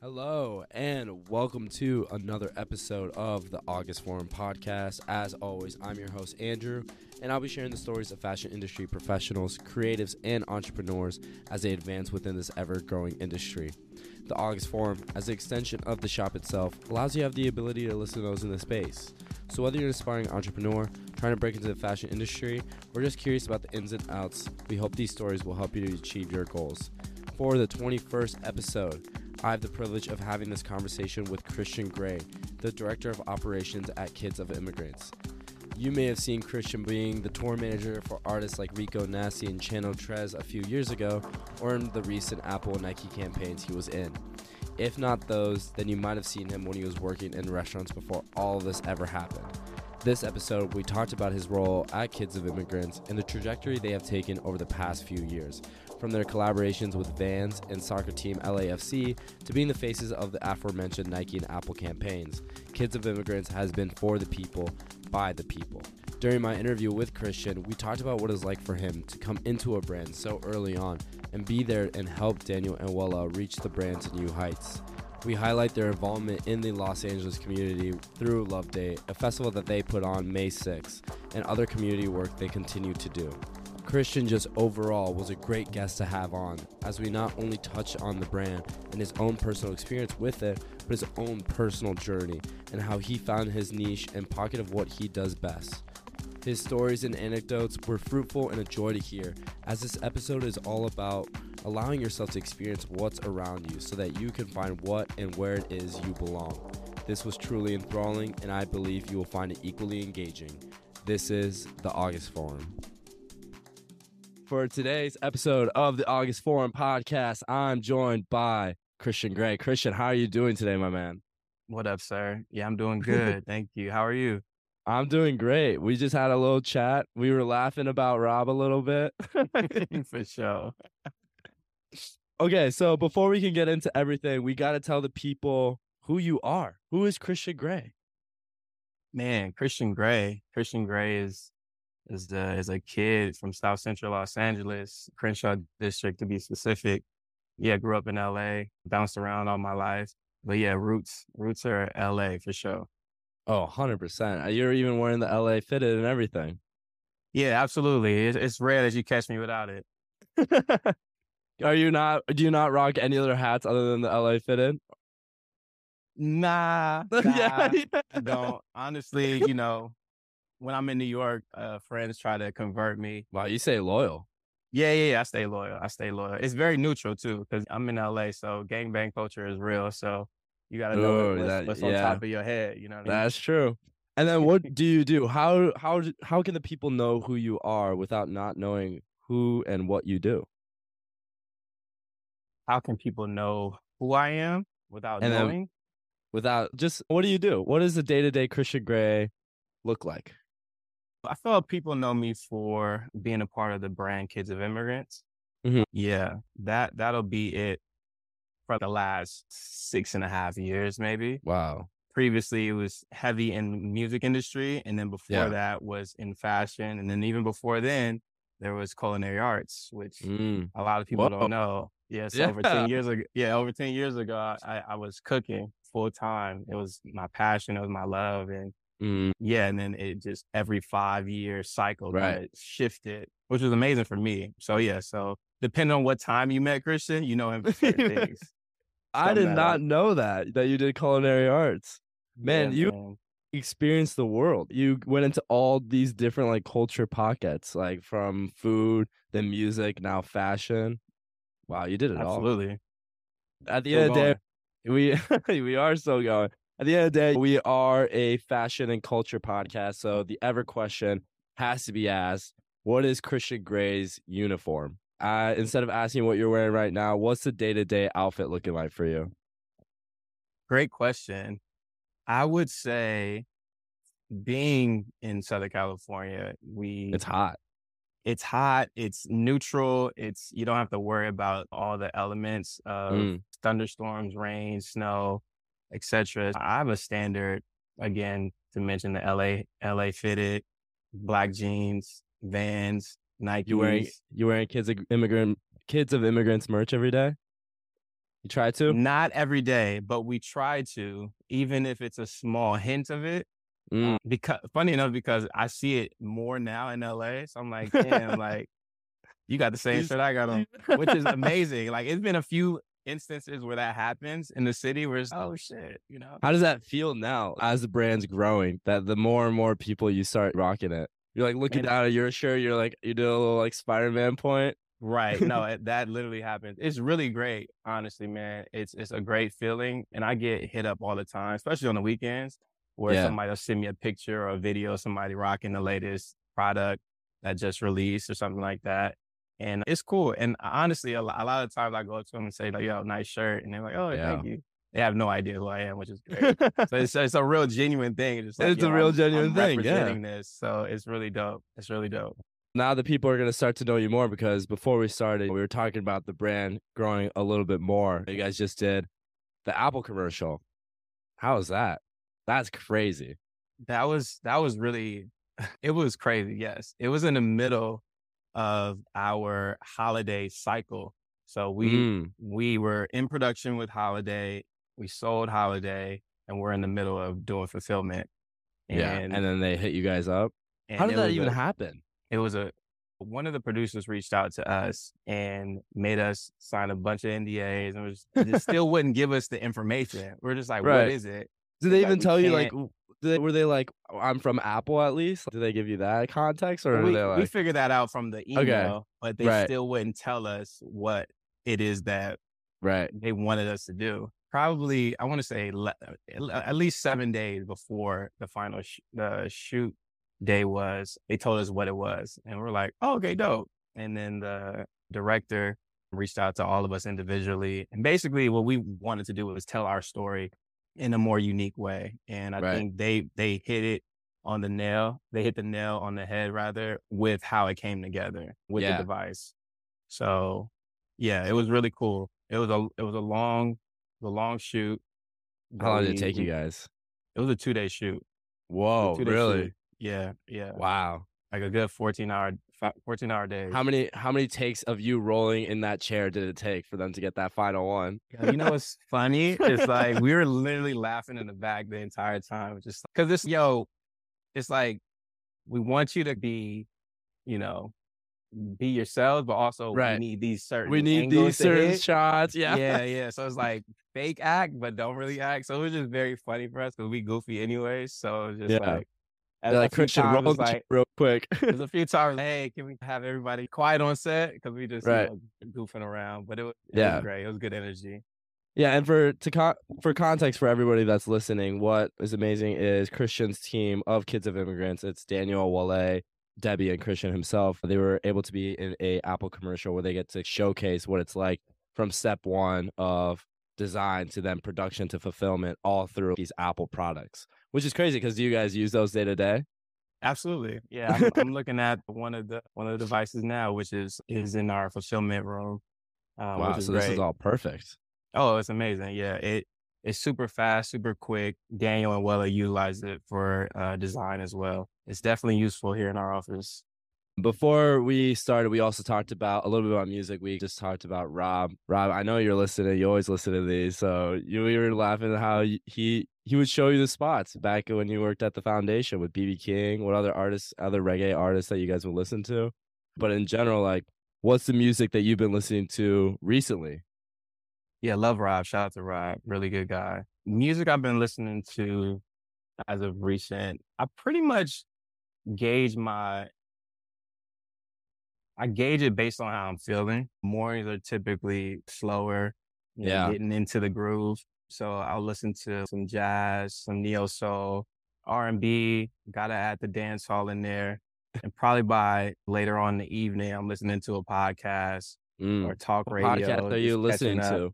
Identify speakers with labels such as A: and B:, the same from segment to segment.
A: Hello, and welcome to another episode of the August Forum podcast. As always, I'm your host, Andrew, and I'll be sharing the stories of fashion industry professionals, creatives, and entrepreneurs as they advance within this ever growing industry. The August Forum, as an extension of the shop itself, allows you to have the ability to listen to those in the space. So, whether you're an aspiring entrepreneur, trying to break into the fashion industry, or just curious about the ins and outs, we hope these stories will help you to achieve your goals. For the 21st episode, I have the privilege of having this conversation with Christian Gray, the Director of Operations at Kids of Immigrants. You may have seen Christian being the tour manager for artists like Rico Nasty and Channel Tres a few years ago, or in the recent Apple and Nike campaigns he was in. If not those, then you might have seen him when he was working in restaurants before all of this ever happened. This episode, we talked about his role at Kids of Immigrants and the trajectory they have taken over the past few years, from their collaborations with Vans and soccer team LAFC to being the faces of the aforementioned Nike and Apple campaigns. Kids of Immigrants has been for the people, by the people. During my interview with Christian, we talked about what it's like for him to come into a brand so early on and be there and help Daniel and Weleh reach the brand to new heights. We highlight their involvement in the Los Angeles community through Love Day, a festival that they put on May 6th, and other community work they continue to do. Christian just overall was a great guest to have on, as we not only touch on the brand and his own personal experience with it, but his own personal journey and how he found his niche and pocket of what he does best. His stories and anecdotes were fruitful and a joy to hear, as this episode is all about allowing yourself to experience what's around you so that you can find what and where it is you belong. This was truly enthralling, and I believe you will find it equally engaging. This is the August Forum. For today's episode of the August Forum podcast, I'm joined by Christian Gray. Christian, how are you doing today, my man?
B: What up, sir? Yeah, I'm doing good. Thank you. How are you?
A: I'm doing great. We just had a little chat. We were laughing about Rob a little bit.
B: For sure.
A: okay, so before we can get into everything, we got to tell the people who you are. Who is Christian Gray?
B: Man, Christian Gray. Christian Gray is is the uh, is a kid from South Central Los Angeles, Crenshaw district to be specific. Yeah, grew up in LA, bounced around all my life. But yeah, roots roots are LA for sure.
A: Oh, 100%. Uh, you're even wearing the LA fitted and everything.
B: Yeah, absolutely. It's, it's rare that you catch me without it.
A: are you not do you not rock any other hats other than the LA fitted?
B: Nah, nah yeah, yeah. I don't. Honestly, you know, when I'm in New York, uh, friends try to convert me.
A: Wow, you say loyal.
B: Yeah, yeah, yeah, I stay loyal. I stay loyal. It's very neutral too, because I'm in LA, so gangbang culture is real. So you got to know Ooh, what's, that, what's on top of your head. You know,
A: that's I mean? true. And then what do you do? How how how can the people know who you are without not knowing who and what you do?
B: How can people know who I am without and knowing?
A: without just what do you do? What does the day to day Christian Gray look like?
B: I feel like people know me for being a part of the brand Kids of Immigrants. Mm-hmm. Yeah, that that'll be it for the last six and a half years, maybe.
A: Wow.
B: Previously, it was heavy in music industry, and then before yeah. that was in fashion, and then even before then, there was culinary arts, which mm. a lot of people Whoa. don't know. Yeah, so yeah. over ten years ago, yeah, over ten years ago, I, I was cooking full time. It was my passion, it was my love, and Mm. Yeah, and then it just every five year cycle right. shifted, which was amazing for me. So yeah, so depending on what time you met Christian, you know him for things.
A: I did not know that that you did culinary arts. Man, yeah, you man. experienced the world. You went into all these different like culture pockets, like from food, then music, now fashion. Wow, you did it
B: Absolutely. all. Absolutely.
A: At the still end of the day, we we are still going at the end of the day, we are a fashion and culture podcast. So the ever question has to be asked what is Christian Gray's uniform? Uh, instead of asking what you're wearing right now, what's the day to day outfit looking like for you?
B: Great question. I would say being in Southern California, we
A: it's hot.
B: It's hot. It's neutral. It's you don't have to worry about all the elements of mm. thunderstorms, rain, snow etc. I have a standard again to mention the LA LA fitted, black jeans, Vans, Nike.
A: You wearing you wearing kids of immigrant kids of immigrants merch every day? You try to?
B: Not every day, but we try to, even if it's a small hint of it. Mm. Um, because funny enough, because I see it more now in LA. So I'm like, damn, like you got the same shirt I got on, which is amazing. Like it's been a few instances where that happens in the city where it's oh shit, you know.
A: How does that feel now as the brand's growing? That the more and more people you start rocking it. You're like looking and, down at your shirt, you're like you do a little like Spider-Man point.
B: Right. No, it, that literally happens. It's really great, honestly, man. It's it's a great feeling. And I get hit up all the time, especially on the weekends, where yeah. somebody will send me a picture or a video of somebody rocking the latest product that just released or something like that. And it's cool. And honestly, a lot, a lot of times I go up to them and say, like, yo, nice shirt. And they're like, oh, yeah. thank you. They have no idea who I am, which is great. so it's, it's a real genuine thing.
A: It's, like, it's a real
B: I'm,
A: genuine
B: I'm
A: thing.
B: Representing yeah. this. So it's really dope. It's really dope.
A: Now the people are going to start to know you more because before we started, we were talking about the brand growing a little bit more. You guys just did the Apple commercial. How is that? That's crazy.
B: That was that was really it was crazy. Yes. It was in the middle of our holiday cycle. So we mm. we were in production with Holiday, we sold Holiday, and we're in the middle of doing fulfillment.
A: And, yeah, and then they hit you guys up. How did that even a, happen?
B: It was a one of the producers reached out to us and made us sign a bunch of NDAs and was, still wouldn't give us the information. We're just like, right. what is it?
A: Did they even tell you like they, were they like, I'm from Apple at least? Did they give you that context or
B: we,
A: like...
B: we figured that out from the email, okay. but they right. still wouldn't tell us what it is that
A: right
B: they wanted us to do. Probably, I want to say uh, le- at least seven days before the final sh- the shoot day was, they told us what it was, and we're like, oh, okay, dope. And then the director reached out to all of us individually, and basically, what we wanted to do was tell our story in a more unique way. And I right. think they they hit it on the nail. They hit the nail on the head rather with how it came together with yeah. the device. So yeah, it was really cool. It was a it was a long the long shoot.
A: How long did it take you guys?
B: It was a two day shoot.
A: Whoa, really? Shoot.
B: Yeah, yeah.
A: Wow.
B: Like a good 14 hour 14 hour day.
A: How many how many takes of you rolling in that chair did it take for them to get that final one?
B: you know what's funny? It's like we were literally laughing in the back the entire time. Just because this yo, it's like we want you to be, you know, be yourselves, but also right. we need these certain
A: we need these certain hit. shots. Yeah,
B: yeah, yeah. So it's like fake act, but don't really act. So it was just very funny for us because we goofy anyways. So just yeah. like
A: like Christian, roll like, real quick.
B: there's a few times, hey, can we have everybody quiet on set because we just right. you know, goofing around. But it, was, it yeah. was great. It was good energy.
A: Yeah, and for to con- for context for everybody that's listening, what is amazing is Christian's team of Kids of Immigrants. It's Daniel Weleh, Debbie, and Christian himself. They were able to be in a Apple commercial where they get to showcase what it's like from step one of design to then production to fulfillment, all through these Apple products which is crazy because do you guys use those day to day?
B: Absolutely. Yeah, I'm, I'm, looking at one of the one of the devices now, which is is in our fulfillment room.
A: Uh, wow, so great. this is all perfect.
B: Oh, it's amazing. Yeah, it it's super fast, super quick. Daniel and Weleh utilize it for uh, design as well. It's definitely useful here in our office.
A: Before we started, we also talked about a little bit about music. We just talked about Rob. Rob, I know you're listening. You always listen to these, so you were laughing at how he he would show you the spots back when you worked at the foundation with BB King. What other artists, other reggae artists that you guys would listen to? But in general, like, what's the music that you've been listening to recently?
B: Yeah, love Rob. Shout out to Rob. Really good guy. Music I've been listening to as of recent, I pretty much gauge my I gauge it based on how I'm feeling. Mornings are typically slower, yeah, know, getting into the groove. So I'll listen to some jazz, some neo soul, R and B. Gotta add the dance hall in there, and probably by later on in the evening, I'm listening to a podcast mm. or talk radio.
A: What podcast are you listening to?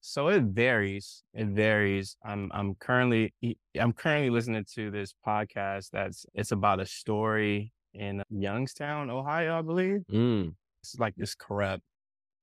B: So it varies. It varies. I'm I'm currently I'm currently listening to this podcast that's it's about a story in Youngstown, Ohio, I believe. Mm. It's like this corrupt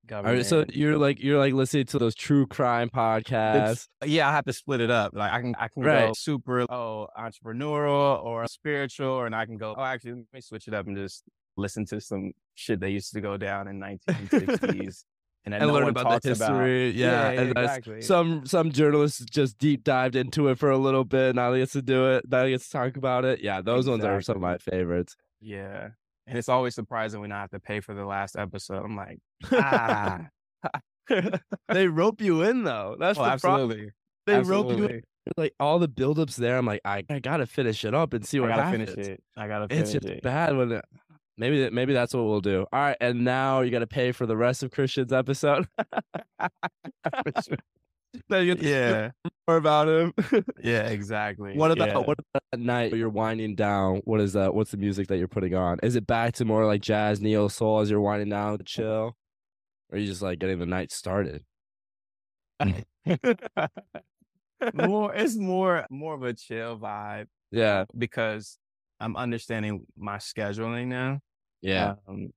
B: government.
A: Right, so you're like you're like listening to those true crime podcasts. It's,
B: yeah, I have to split it up. Like I can I can right. go super oh entrepreneurial or spiritual, and I can go oh actually let me switch it up and just listen to some shit that used to go down in 1960s.
A: and, and no learn about the history. About. Yeah, yeah, and exactly. some some journalists just deep dived into it for a little bit. Now they get to do it. Now they get to talk about it. Yeah, those exactly. ones are some of my favorites.
B: Yeah, and it's always surprising when I have to pay for the last episode. I'm like, ah.
A: they rope you in though. That's oh, the absolutely. Problem. They absolutely. rope you in. Like all the buildups there, I'm like, I, I gotta finish it up and see what I
B: gotta
A: happens.
B: Finish it. I gotta finish
A: it's just
B: it.
A: bad when it, maybe maybe that's what we'll do. All right, and now you gotta pay for the rest of Christian's episode.
B: yeah,
A: more about him.
B: yeah, exactly.
A: What about
B: yeah.
A: what about that night you're winding down? What is that? What's the music that you're putting on? Is it back to more like jazz, neo soul as you're winding down to chill, or are you just like getting the night started?
B: more, it's more more of a chill vibe.
A: Yeah,
B: because I'm understanding my scheduling now.
A: Yeah. Um,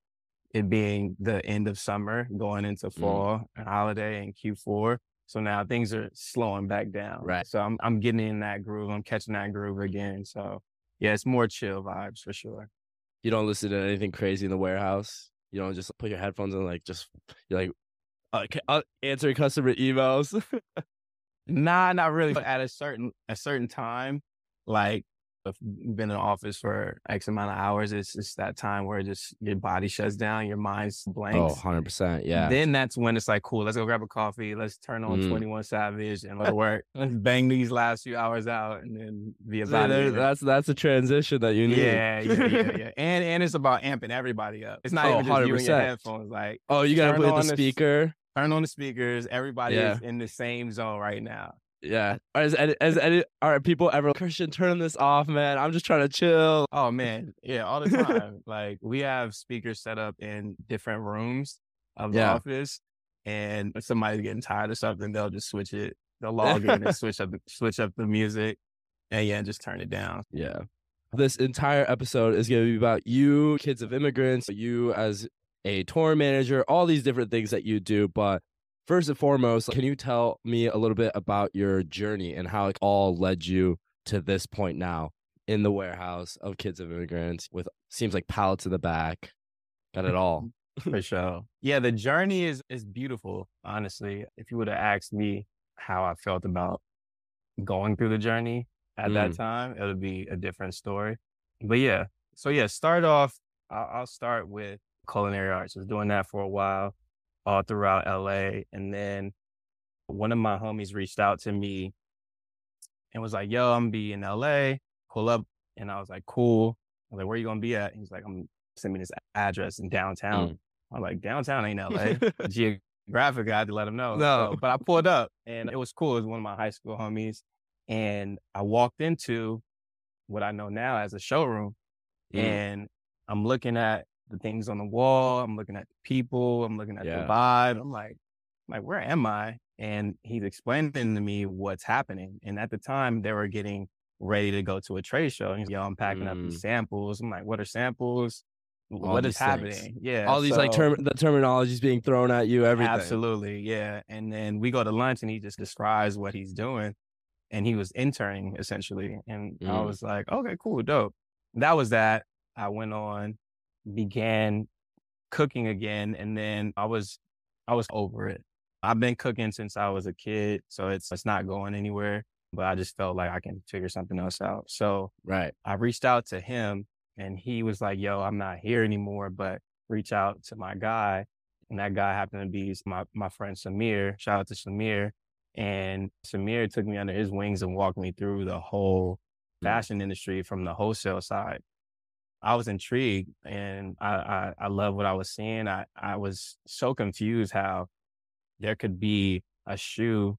B: it being the end of summer, going into mm. fall, mm. holiday, and Q4. So now things are slowing back down.
A: Right.
B: So I'm I'm getting in that groove. I'm catching that groove again. So yeah, it's more chill vibes for sure.
A: You don't listen to anything crazy in the warehouse. You don't just put your headphones on, like just you're like uh, uh, answering customer emails.
B: nah, not really. But at a certain a certain time, like if you've been in office for X amount of hours, it's just that time where just your body shuts down, your mind's blank. Oh,
A: 100%. Yeah.
B: Then that's when it's like, cool, let's go grab a coffee. Let's turn on mm. 21 Savage and let's work. let's bang these last few hours out and then be about
A: it. That's that's a transition that you need.
B: Yeah, yeah, yeah, yeah. and and it's about amping everybody up. It's not oh, even just 100%. you and your headphones. Like,
A: oh, you got to put the speaker.
B: Turn on the speakers. Everybody yeah. is in the same zone right now.
A: Yeah. As, as, as, are people ever Christian turn this off, man? I'm just trying to chill.
B: Oh man, yeah, all the time. like we have speakers set up in different rooms of the yeah. office, and if somebody's getting tired of something, they'll just switch it. They'll log in and switch up switch up the music, and yeah, just turn it down.
A: Yeah. This entire episode is going to be about you, kids of immigrants, you as a tour manager, all these different things that you do. But first and foremost, can you tell me a little bit about your journey and how it all led you to this point now in the warehouse of kids of immigrants with seems like pallets in the back, got it all.
B: For sure. Yeah, the journey is is beautiful. Honestly, if you would have asked me how I felt about going through the journey at mm. that time, it would be a different story. But yeah, so yeah, start off. I'll, I'll start with culinary arts. I was doing that for a while all throughout LA. And then one of my homies reached out to me and was like, yo, I'm be in LA, pull up. And I was like, cool. I was like, where you gonna be at? He's like, I'm sending me this address in downtown. Mm. I'm like, downtown ain't LA. Geographic, I had to let him know.
A: No.
B: So, but I pulled up and it was cool. It was one of my high school homies. And I walked into what I know now as a showroom. Mm. And I'm looking at the things on the wall. I'm looking at the people. I'm looking at yeah. the vibe. I'm like, I'm like, where am I? And he's explaining to me what's happening. And at the time, they were getting ready to go to a trade show. And he's, yo, I'm packing mm. up these mm. samples. I'm like, what are samples? All what is happening? Things. Yeah.
A: All these so, like term the terminologies being thrown at you, everything.
B: Absolutely. Yeah. And then we go to lunch and he just describes what he's doing. And he was interning essentially. And mm. I was like, okay, cool, dope. That was that. I went on began cooking again. And then I was, I was over it. I've been cooking since I was a kid. So it's, it's not going anywhere, but I just felt like I can figure something else out. So
A: right.
B: I reached out to him and he was like, yo, I'm not here anymore, but reach out to my guy. And that guy happened to be my, my friend Samir. Shout out to Samir. And Samir took me under his wings and walked me through the whole mm. fashion industry from the wholesale side. I was intrigued and I, I, I love what I was seeing. I, I was so confused how there could be a shoe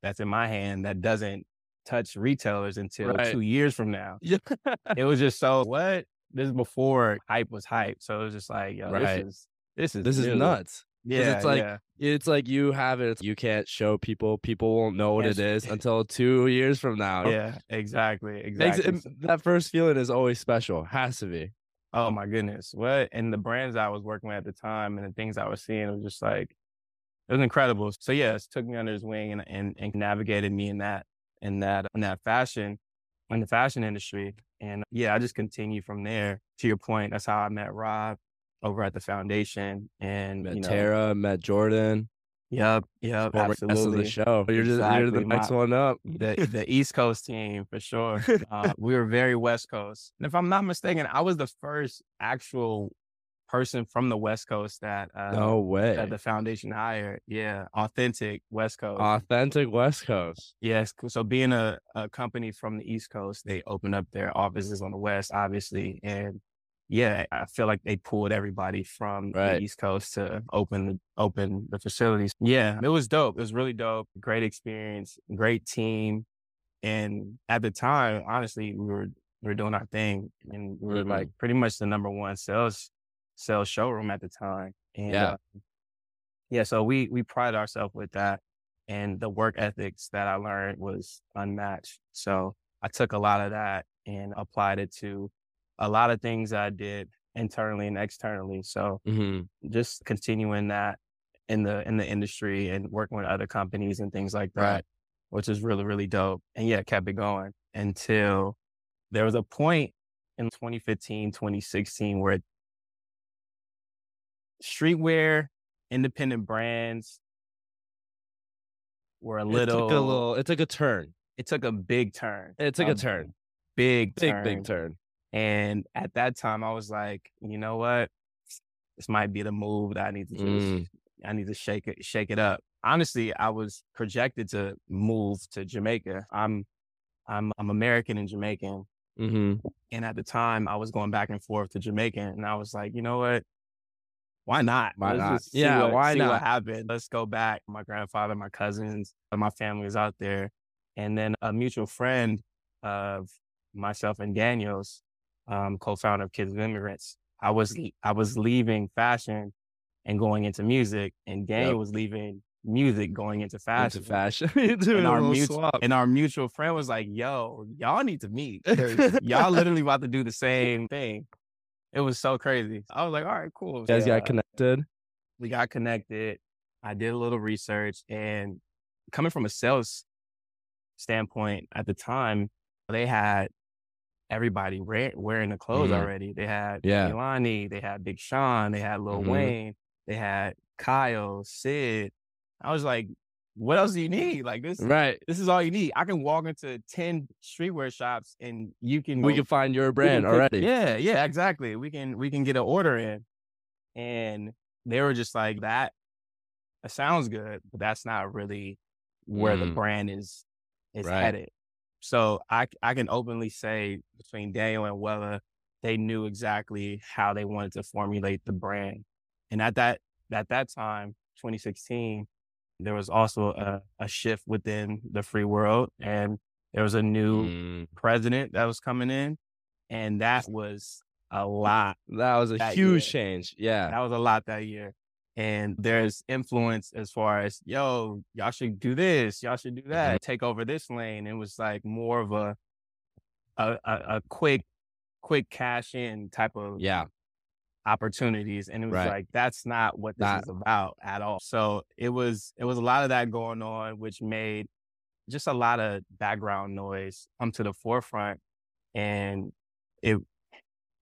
B: that's in my hand that doesn't touch retailers until right. two years from now. it was just so what? This is before hype was hype. So it was just like, yo, right. this is this is
A: this is nuts. Yeah, it's like yeah. it's like you have it. You can't show people. People won't know what yes. it is until two years from now.
B: Yeah, exactly, exactly.
A: That first feeling is always special. Has to be.
B: Oh my goodness, what? And the brands I was working with at the time and the things I was seeing was just like it was incredible. So yes, took me under his wing and and, and navigated me in that in that in that fashion in the fashion industry. And yeah, I just continue from there. To your point, that's how I met Rob over at the foundation, and
A: met
B: you know,
A: Tara, met Jordan.
B: Yep, yep,
A: Former
B: absolutely.
A: Of the show. You're just exactly. you're the next My, one up.
B: The the East Coast team for sure. Uh, we were very West Coast, and if I'm not mistaken, I was the first actual person from the West Coast that uh,
A: no way
B: that the foundation hired. Yeah, authentic West Coast.
A: Authentic West Coast.
B: Yes. So being a, a company from the East Coast, they opened up their offices on the West, obviously, and yeah, I feel like they pulled everybody from right. the East Coast to open the open the facilities. Yeah, it was dope. It was really dope. Great experience, great team. And at the time, honestly, we were we were doing our thing and we were mm-hmm. like pretty much the number one sales sales showroom at the time. And yeah. Uh, yeah, so we we pride ourselves with that. And the work ethics that I learned was unmatched. So I took a lot of that and applied it to a lot of things I did internally and externally. So mm-hmm. just continuing that in the in the industry and working with other companies and things like that, right. which is really really dope. And yeah, kept it going until there was a point in 2015, 2016 where streetwear, independent brands were a little,
A: it took a little, it took a turn.
B: It took a big turn.
A: It took a, a turn.
B: Big,
A: big,
B: turn.
A: big turn.
B: And at that time, I was like, you know what? This might be the move that I need to just, mm. I need to shake it, shake it up. Honestly, I was projected to move to Jamaica. I'm, I'm, I'm American and Jamaican. Mm-hmm. And at the time, I was going back and forth to Jamaica, and I was like, you know what? Why not?
A: Why Let's not? Yeah,
B: what,
A: why not?
B: What happened? Let's go back. My grandfather, my cousins, my family was out there, and then a mutual friend of myself and Daniel's um, co-founder of Kids of Immigrants. I was I was leaving fashion and going into music, and Daniel yep. was leaving music going into fashion.
A: Into fashion.
B: and, our mutual, and our mutual friend was like, "Yo, y'all need to meet. y'all literally about to do the same thing." It was so crazy. I was like, "All right, cool." You
A: guys yeah. got connected.
B: We got connected. I did a little research, and coming from a sales standpoint at the time, they had everybody wearing the clothes mm-hmm. already. They had yeah. Kehlani, they had Big Sean, they had Lil mm-hmm. Wayne, they had Kyle, Sid. I was like, what else do you need? Like this,
A: right?
B: This is all you need. I can walk into ten streetwear shops and you can.
A: We go, can find your brand already.
B: Yeah, yeah, exactly. We can we can get an order in, and they were just like that. It sounds good, but that's not really where mm. the brand is is right. headed. So I I can openly say between Daniel and Weleh, they knew exactly how they wanted to formulate the brand. And at that at that time, 2016, there was also a, a shift within the free world and there was a new mm. president that was coming in. And that was a lot.
A: That was a huge year. change. Yeah.
B: That was a lot that year and there's influence as far as yo y'all should do this y'all should do that mm-hmm. take over this lane it was like more of a a, a, a quick quick cash in type of
A: yeah
B: opportunities and it was right. like that's not what this not. is about at all so it was it was a lot of that going on which made just a lot of background noise come to the forefront and it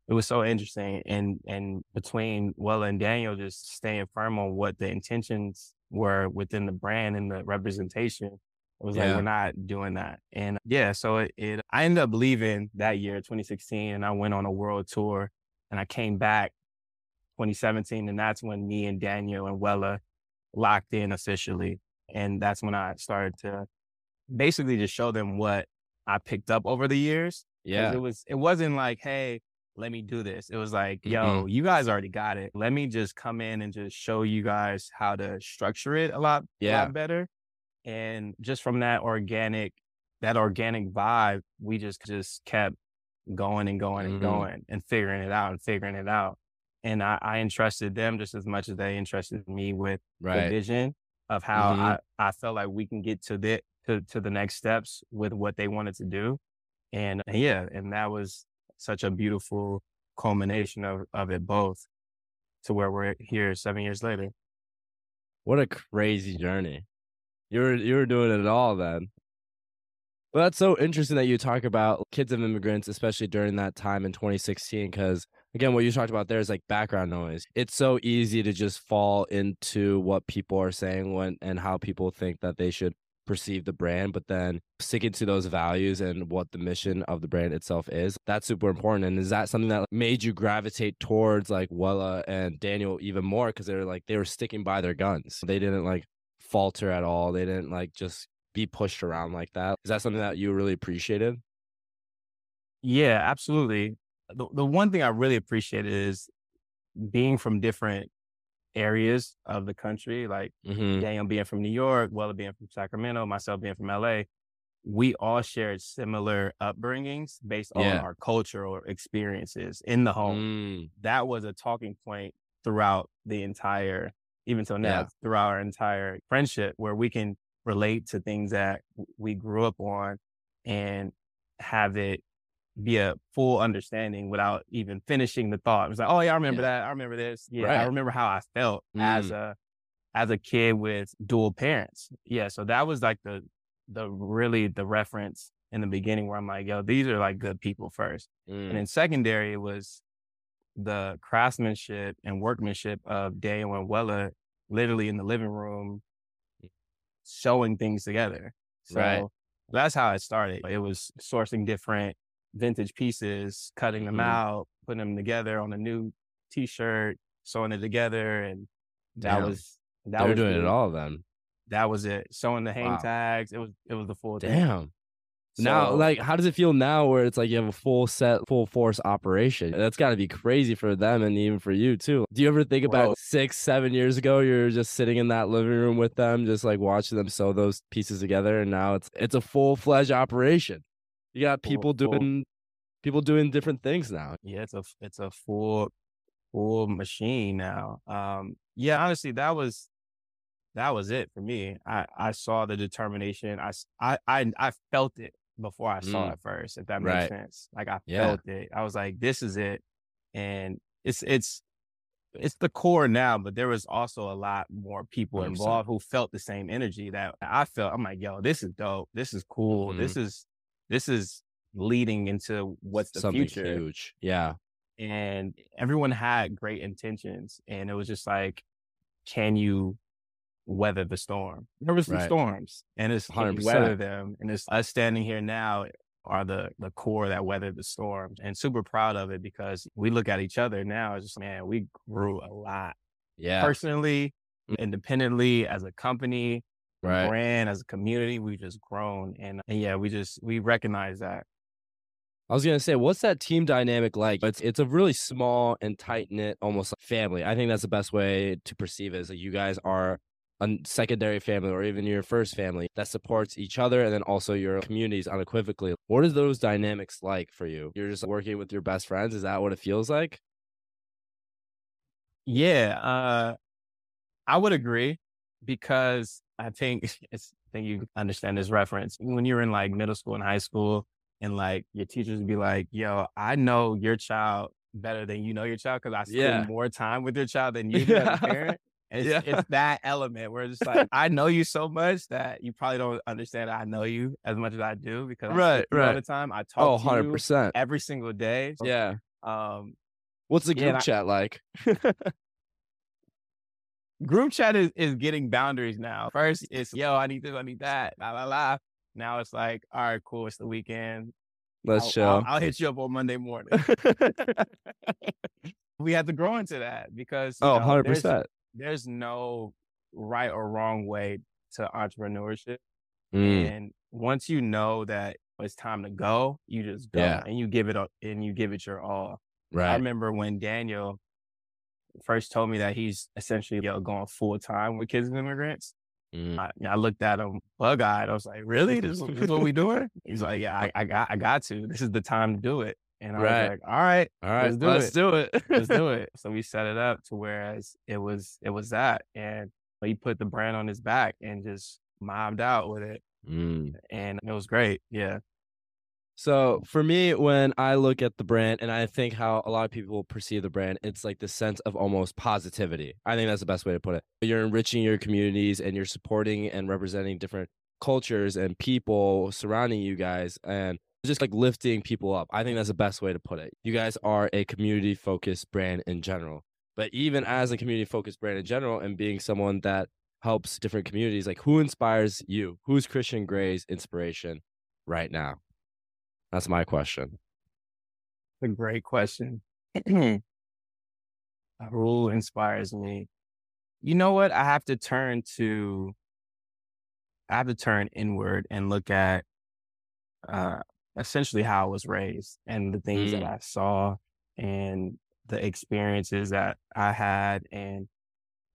B: it was so interesting. And and between Weleh and Daniel just staying firm on what the intentions were within the brand and the representation. It was yeah. like we're not doing that. And yeah, so it, it I ended up leaving that year, 2016, and I went on a world tour and I came back 2017, and that's when me and Daniel and Weleh locked in officially. And that's when I started to basically just show them what I picked up over the years.
A: Yeah.
B: It was it wasn't like, hey, let me do this. It was like, yo, mm-hmm. you guys already got it. Let me just come in and just show you guys how to structure it a lot, yeah. lot better. And just from that organic, that organic vibe, we just just kept going and going and mm-hmm. going and figuring it out and figuring it out. And I, I entrusted them just as much as they entrusted me with right. the vision of how mm-hmm. I, I felt like we can get to the to, to the next steps with what they wanted to do. And yeah, and that was such a beautiful culmination of, of it both to where we're here seven years later.
A: What a crazy journey. You were you were doing it all then. But that's so interesting that you talk about kids of immigrants, especially during that time in 2016, because again, what you talked about there is like background noise. It's so easy to just fall into what people are saying when and how people think that they should perceive the brand, but then sticking to those values and what the mission of the brand itself is. That's super important. And is that something that made you gravitate towards like Weleh and Daniel even more? Cause they were like, they were sticking by their guns. They didn't like falter at all. They didn't like just be pushed around like that. Is that something that you really appreciated?
B: Yeah, absolutely. The, the one thing I really appreciated is being from different areas of the country, like mm-hmm. Daniel being from New York, Weleh being from Sacramento, myself being from LA, we all shared similar upbringings based yeah. on our cultural experiences in the home. Mm. That was a talking point throughout the entire, even till now, yeah. throughout our entire friendship, where we can relate to things that we grew up on and have it be a full understanding without even finishing the thought. It was like, oh yeah, I remember yeah. that. I remember this. Yeah, right. I remember how I felt mm. as a as a kid with dual parents. Yeah, so that was like the the really the reference in the beginning where I'm like, yo, these are like good people first. Mm. And in secondary, it was the craftsmanship and workmanship of Daniel and Weleh literally in the living room showing things together. So right. that's how it started. It was sourcing different vintage pieces, cutting them mm-hmm. out, putting them together on a new t-shirt, sewing it together. And that Damn. was,
A: that They're was doing it all then.
B: That was it. Sewing the hang wow. tags. It was, it was the full
A: Damn. Thing. So, now, like, how does it feel now where it's like you have a full set, full force operation? That's got to be crazy for them and even for you too. Do you ever think about six, seven years ago, you're just sitting in that living room with them, just like watching them sew those pieces together, and now it's it's a full fledged operation. You got people doing people doing different things now.
B: Yeah, it's a it's a full full machine now. Um, yeah, honestly, that was that was it for me. I I saw the determination. I I I, I felt it before I saw mm. it first, if that makes right. sense. Like I yeah. felt it. I was like, this is it. And it's it's it's the core now, but there was also a lot more people 100%. involved who felt the same energy that I felt. I'm like, yo, this is dope. This is cool. Mm-hmm. This is this is leading into what's the
A: Something
B: future.
A: Huge. Yeah.
B: And everyone had great intentions. And it was just like, can you weather the storm. There was some right. storms, and it's 100%. weather them. And it's us standing here now are the the core that weathered the storm, and super proud of it because we look at each other now. It's just man, we grew a lot.
A: Yeah,
B: personally, mm. independently, as a company, right. brand, as a community, we've just grown, and, and yeah, we just we recognize that.
A: I was gonna say, what's that team dynamic like? It's it's a really small and tight knit, almost like family. I think that's the best way to perceive it. Is that you guys are a secondary family or even your first family that supports each other and then also your communities unequivocally. What are those dynamics like for you? You're just working with your best friends. Is that what it feels like?
B: Yeah, uh, I would agree because I think it's, I think you understand this reference. When you're in like middle school and high school, and like your teachers would be like, "Yo, I know your child better than you know your child because I spend yeah. more time with your child than you do as a parent." It's, yeah. it's that element where it's like I know you so much that you probably don't understand I know you as much as I do because
A: right, right.
B: all the time I talk oh, 100%. every single day.
A: So, yeah. Um, what's the group yeah, chat I, like?
B: Group chat is, is getting boundaries now. First, it's yo, I need this, I need that, la la la. Now it's like, all right, cool, it's the weekend.
A: Let's
B: I'll,
A: show.
B: I'll, I'll hit you up on Monday morning. we had to grow into that because
A: oh, know, 100%
B: there's no right or wrong way to entrepreneurship. Mm. And once you know that it's time to go, you just go yeah. and you give it up and you give it your all. Right. I remember when Daniel first told me that he's essentially you know, going full time with kids and immigrants. Mm. I, I, looked at him bug eyed. I was like, "Really? This, this is what we doing?" He's like, "Yeah, I, I, got, I got to. This is the time to do it." And I right. was like, all right,
A: all right,
B: let's do
A: let's
B: it.
A: Do it.
B: let's do it. So we set it up to whereas it was it was that. And he put the brand on his back and just mobbed out with it. Mm. And it was great. Yeah.
A: So for me, when I look at the brand and I think how a lot of people perceive the brand, it's like the sense of almost positivity. I think that's the best way to put it. You're enriching your communities and you're supporting and representing different cultures and people surrounding you guys. And just like lifting people up. I think that's the best way to put it. You guys are a community focused brand in general. But even as a community focused brand in general and being someone that helps different communities, like who inspires you? Who's Christian Gray's inspiration right now? That's my question.
B: A great question. a rule inspires me? You know what? I have to turn to I have to turn inward and look at uh, essentially how I was raised and the things mm. that I saw and the experiences that I had. And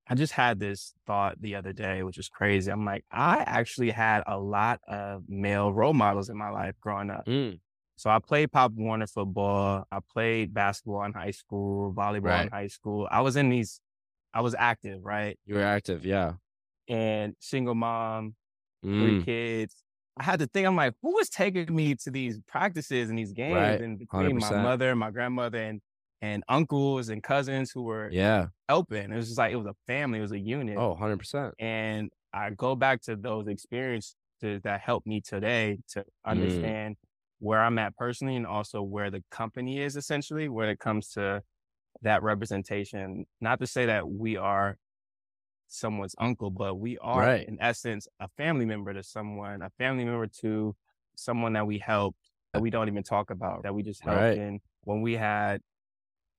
B: I just had this thought the other day, which is crazy. I'm like, I actually had a lot of male role models in my life growing up. Mm. So I played Pop Warner football. I played basketball in high school, volleyball right. in high school. I was in these, I was active, right?
A: You were active, yeah.
B: And single mom, mm. three kids. I had to think, I'm like, who was taking me to these practices and these games? Right. And between 100%. my mother, my grandmother, and and uncles and cousins who were
A: yeah
B: helping. It was just like it was a family, it was a unit.
A: Oh, 100 percent.
B: And I go back to those experiences that helped me today to mm. understand mm. where I'm at personally and also where the company is essentially when it comes to that representation. Not to say that we are someone's uncle, but we are right. in essence a family member to someone, a family member to someone that we helped that we don't even talk about, that we just helped right. in when we had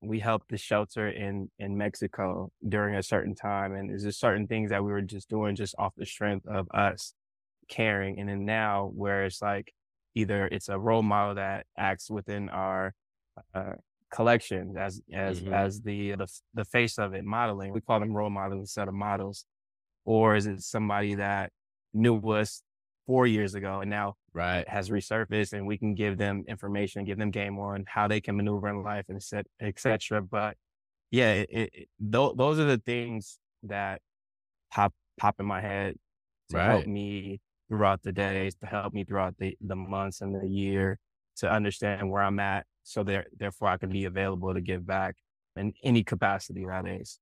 B: we helped the shelter in in Mexico during a certain time and there's just certain things that we were just doing just off the strength of us caring and then now where it's like either it's a role model that acts within our uh, collection as as mm-hmm. as the, the the face of it modeling we call them role models instead of models or is it somebody that knew us four years ago and now
A: right
B: has resurfaced and we can give them information give them game on how they can maneuver in life and set etc but yeah it, it, th- those are the things that pop pop in my head to right. help me throughout the days to help me throughout the, the months and the year to understand where i'm at so there, therefore I can be available to give back in any capacity nowadays.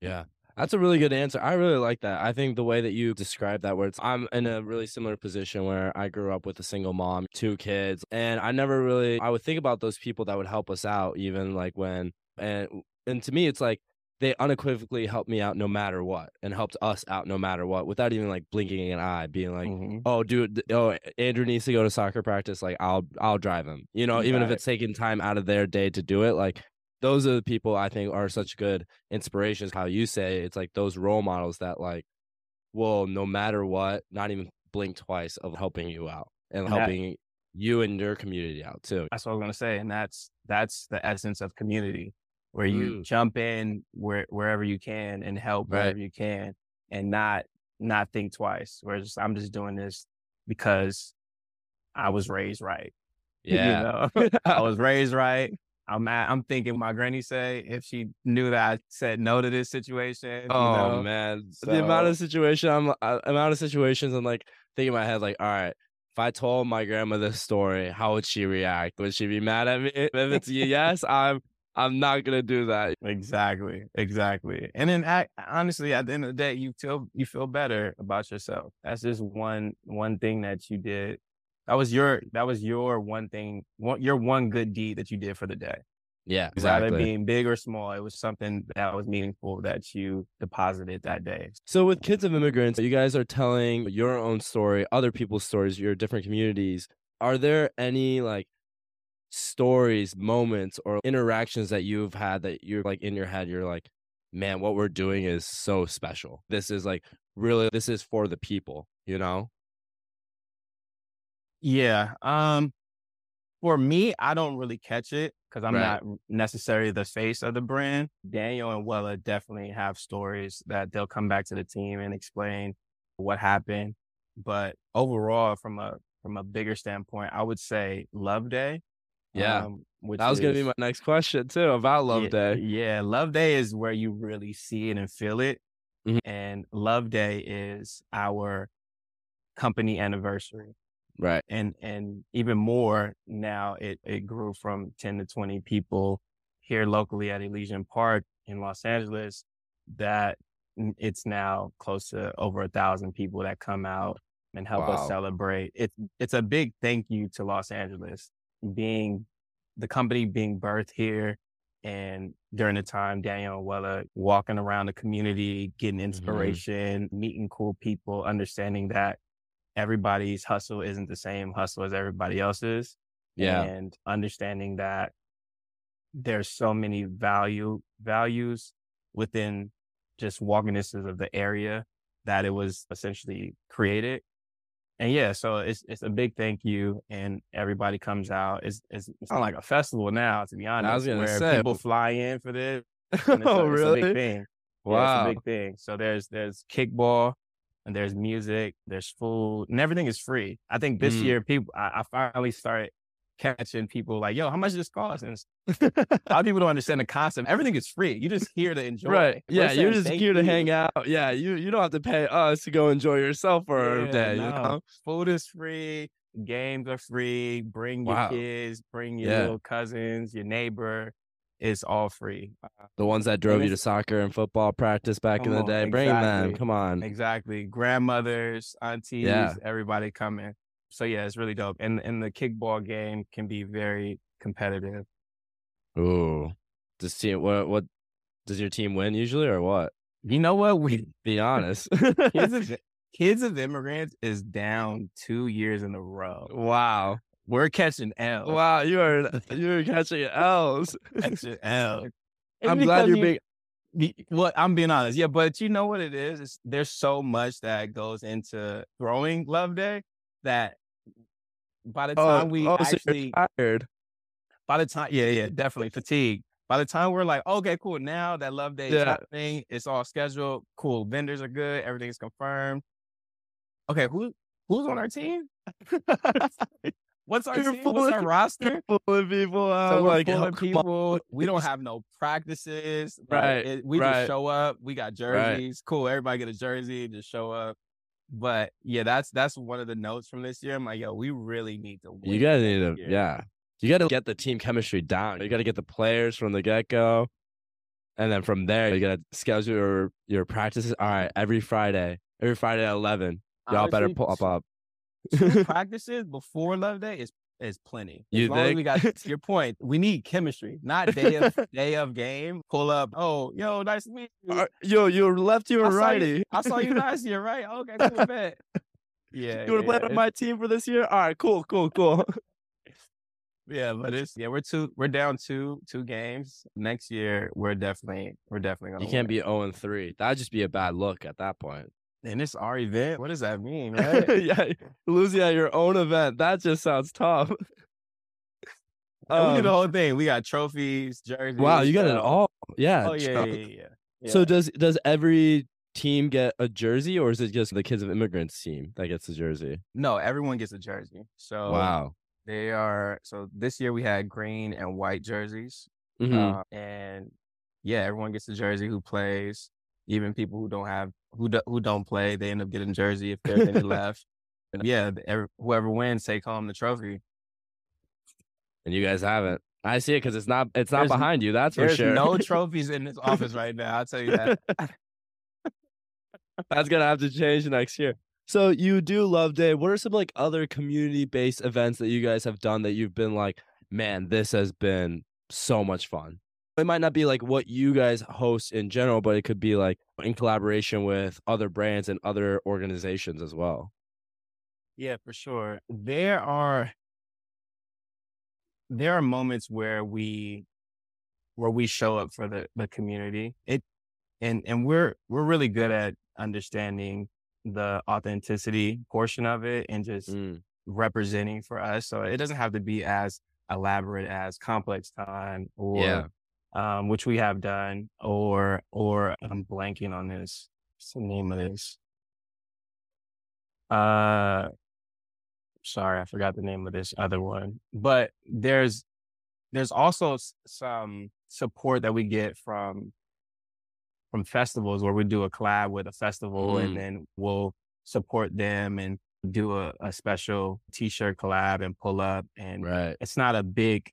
A: Yeah. That's a really good answer. I really like that. I think the way that you describe that, where it's, I'm in a really similar position where I grew up with a single mom, two kids, and I never really, I would think about those people that would help us out, even like when, and, and to me, it's like, they unequivocally helped me out no matter what and helped us out no matter what without even like blinking an eye being like mm-hmm. oh dude oh andrew needs to go to soccer practice like i'll i'll drive him you know even if it's taking time out of their day to do it like those are the people i think are such good inspirations how you say it's like those role models that like will no matter what not even blink twice of helping you out and, and helping that, you and your community out too
B: that's what i was going to say and that's that's the essence of community where you mm. jump in where, wherever you can and help right. wherever you can and not not think twice. Whereas I'm just doing this because I was raised right.
A: Yeah.
B: you know? I was raised right. I'm at, I'm thinking my granny say if she knew that I said no to this situation.
A: Oh
B: you know?
A: man, so, the amount of situation I'm uh, amount of situations I'm like thinking in my head like, all right, if I told my grandma this story, how would she react? Would she be mad at me? If it's yes, I'm I'm not gonna do that.
B: Exactly, exactly. And then, I, honestly, at the end of the day, you feel you feel better about yourself. That's just one one thing that you did. That was your that was your one thing, one, your one good deed that you did for the day.
A: Yeah, exactly.
B: Rather being big or small, it was something that was meaningful that you deposited that day.
A: So, with kids of immigrants, you guys are telling your own story, other people's stories, your different communities. Are there any like stories, moments, or interactions that you've had that you're like in your head, you're like, man, what we're doing is so special. This is like really, this is for the people, you know?
B: Yeah. Um, for me, I don't really catch it because I'm right. not necessarily the face of the brand. Daniel and Weleh definitely have stories that they'll come back to the team and explain what happened. But overall, from a from a bigger standpoint, I would say Love Day
A: yeah. Um, that was going to be my next question too about Love
B: yeah,
A: Day.
B: Yeah. Love Day is where you really see it and feel it. Mm-hmm. And Love Day is our company anniversary.
A: Right.
B: And and even more now it, it grew from 10 to 20 people here locally at Elysian Park in Los Angeles that it's now close to over a thousand people that come out and help wow. us celebrate. It's it's a big thank you to Los Angeles being the company being birthed here and during the time Daniel Weleh walking around the community, getting mm-hmm. inspiration, mm-hmm. meeting cool people, understanding that everybody's hustle isn't the same hustle as everybody else's.
A: Yeah.
B: And understanding that there's so many value values within just walkingnesses of the area that it was essentially created. And yeah, so it's it's a big thank you, and everybody comes out. It's it's, it's not like a festival now, to be honest. I was gonna where say people fly in for this.
A: oh, a, really?
B: big thing. Wow, yeah, it's a big thing. So there's there's kickball, and there's music, there's food, and everything is free. I think this mm. year people, I, I finally started catching people like, yo, how much does this cost? And a lot of people don't understand the concept. Everything is free. You just here to enjoy.
A: Right. Yeah. You're just here to hang out. Yeah. You you don't have to pay us to go enjoy yourself for yeah, a day. No. You know?
B: Food is free. Games are free. Bring your wow. kids, bring your yeah. little cousins, your neighbor. It's all free.
A: The ones that drove you to soccer and football practice back in the day, on, bring them. Come on.
B: Exactly. Grandmothers, aunties, yeah. everybody coming so yeah, it's really dope. And and the kickball game can be very competitive.
A: Ooh, does team what what does your team win usually or what?
B: You know what? We
A: be honest.
B: kids, of, kids of immigrants is down two years in a row.
A: Wow.
B: We're catching L's.
A: Wow, you are you're catching L's.
B: catching L's.
A: I'm glad you're you,
B: big. Well, I'm being honest. Yeah, but you know what it is? It's, there's so much that goes into throwing Love Day that by the oh, time oh, we oh, actually
A: so tired.
B: By the time, yeah, yeah, definitely fatigue. By the time we're like, okay, cool. Now that love day yeah. is happening, it's all scheduled. Cool. Vendors are good. Everything's confirmed. Okay, who who's on our team? What's our team? What's our roster?
A: Pulling people out.
B: So we're like, pulling people. We don't have no practices.
A: Right. It,
B: we
A: right.
B: just show up. We got jerseys. Right. Cool. Everybody get a jersey. And just show up. But yeah, that's that's one of the notes from this year. I'm like, yo, we really need to.
A: you guys need to, yeah. You got to get the team chemistry down. You got to get the players from the get go, and then from there, you got to schedule your your practices. All right, every Friday, every Friday at eleven, y'all Honestly, better pull up up.
B: practices before Love Day is is plenty.
A: As you think?
B: we got to your point, we need chemistry, not day of day of game. Pull up. Oh, yo, nice to meet you. Uh,
A: yo, you're lefty or righty?
B: You, I saw you last year, right? Okay, cool, bet. Yeah.
A: You want to
B: yeah,
A: play on my team for this year? All right, cool, cool, cool.
B: yeah, but it's yeah, we're two, we're down two, two games. Next year, we're definitely, we're definitely gonna.
A: You can't win. be zero and three. That'd just be a bad look at that point.
B: And it's our event. What does that mean, right?
A: yeah, losing at your own event. That just sounds tough.
B: Um, we do the whole thing. We got trophies, jerseys.
A: Wow, you got it all. Yeah.
B: Oh yeah, yeah, yeah, yeah.
A: So does does every team get a jersey, or is it just the kids of immigrants team that gets a jersey?
B: No, everyone gets a jersey. So
A: wow,
B: they are. So this year we had green and white jerseys, mm-hmm. uh, and yeah, everyone gets a jersey who plays. Even people who don't have who do, who don't play, they end up getting jersey if there's any left. And yeah, every, whoever wins take home the trophy.
A: And you guys haven't. I see it because it's not it's not there's, behind you. That's for sure.
B: no trophies in this office right now. I'll tell you that.
A: That's gonna have to change next year. So you do Love Day. What are some like other community based events that you guys have done that you've been like, man, this has been so much fun? It might not be like what you guys host in general, but it could be like in collaboration with other brands and other organizations as well.
B: Yeah, for sure. There are there are moments where we where we show up for the the community. It and and we're we're really good at understanding the authenticity portion of it and just mm. representing for us. So it doesn't have to be as elaborate as complex time or yeah. Um, which we have done or or I'm blanking on this. What's the name of this? Uh sorry, I forgot the name of this other one. But there's there's also some support that we get from from festivals where we do a collab with a festival mm. and then we'll support them and do a, a special t-shirt collab and pull up and
A: right.
B: it's not a big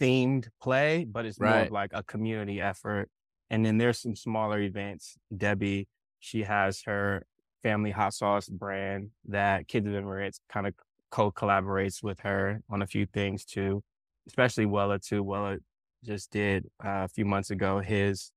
B: themed play but it's right. more of like a community effort and then there's some smaller events debbie she has her family hot sauce brand that Kids of Immigrants kind of co-collaborates with her on a few things too, especially Weleh too. Weleh just did uh, a few months ago his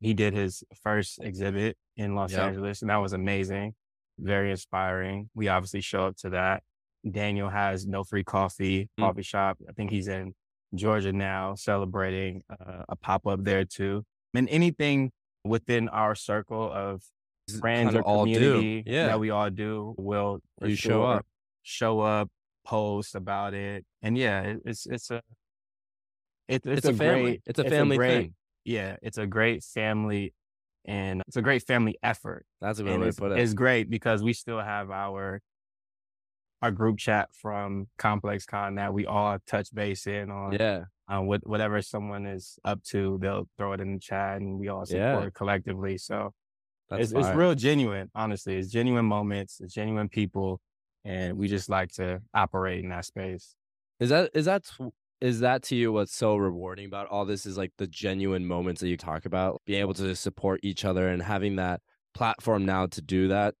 B: he did his first exhibit in Los yep. Angeles, and that was amazing, very inspiring. We obviously show up to that. Daniel has no free coffee mm. coffee shop. I think he's in Georgia now, celebrating uh, a pop up there too. And anything within our circle of friends or community yeah. that we all do will
A: you sure show up,
B: show up, post about it, and yeah, it, it's it's a
A: it, it's, it's, a, a family. Great, it's a family a great, thing.
B: Yeah, it's a great family, and it's a great family effort.
A: That's a good way to put it.
B: It's great because we still have our our group chat from Complex Con that we all touch base in on.
A: Yeah.
B: Um, what, whatever someone is up to, they'll throw it in the chat and we all support yeah. collectively. So it's, it's real genuine, honestly. It's genuine moments, it's genuine people, and we just like to operate in that space.
A: Is that is that is that to you what's so rewarding about all this is like the genuine moments that you talk about, being able to support each other and having that platform now to do that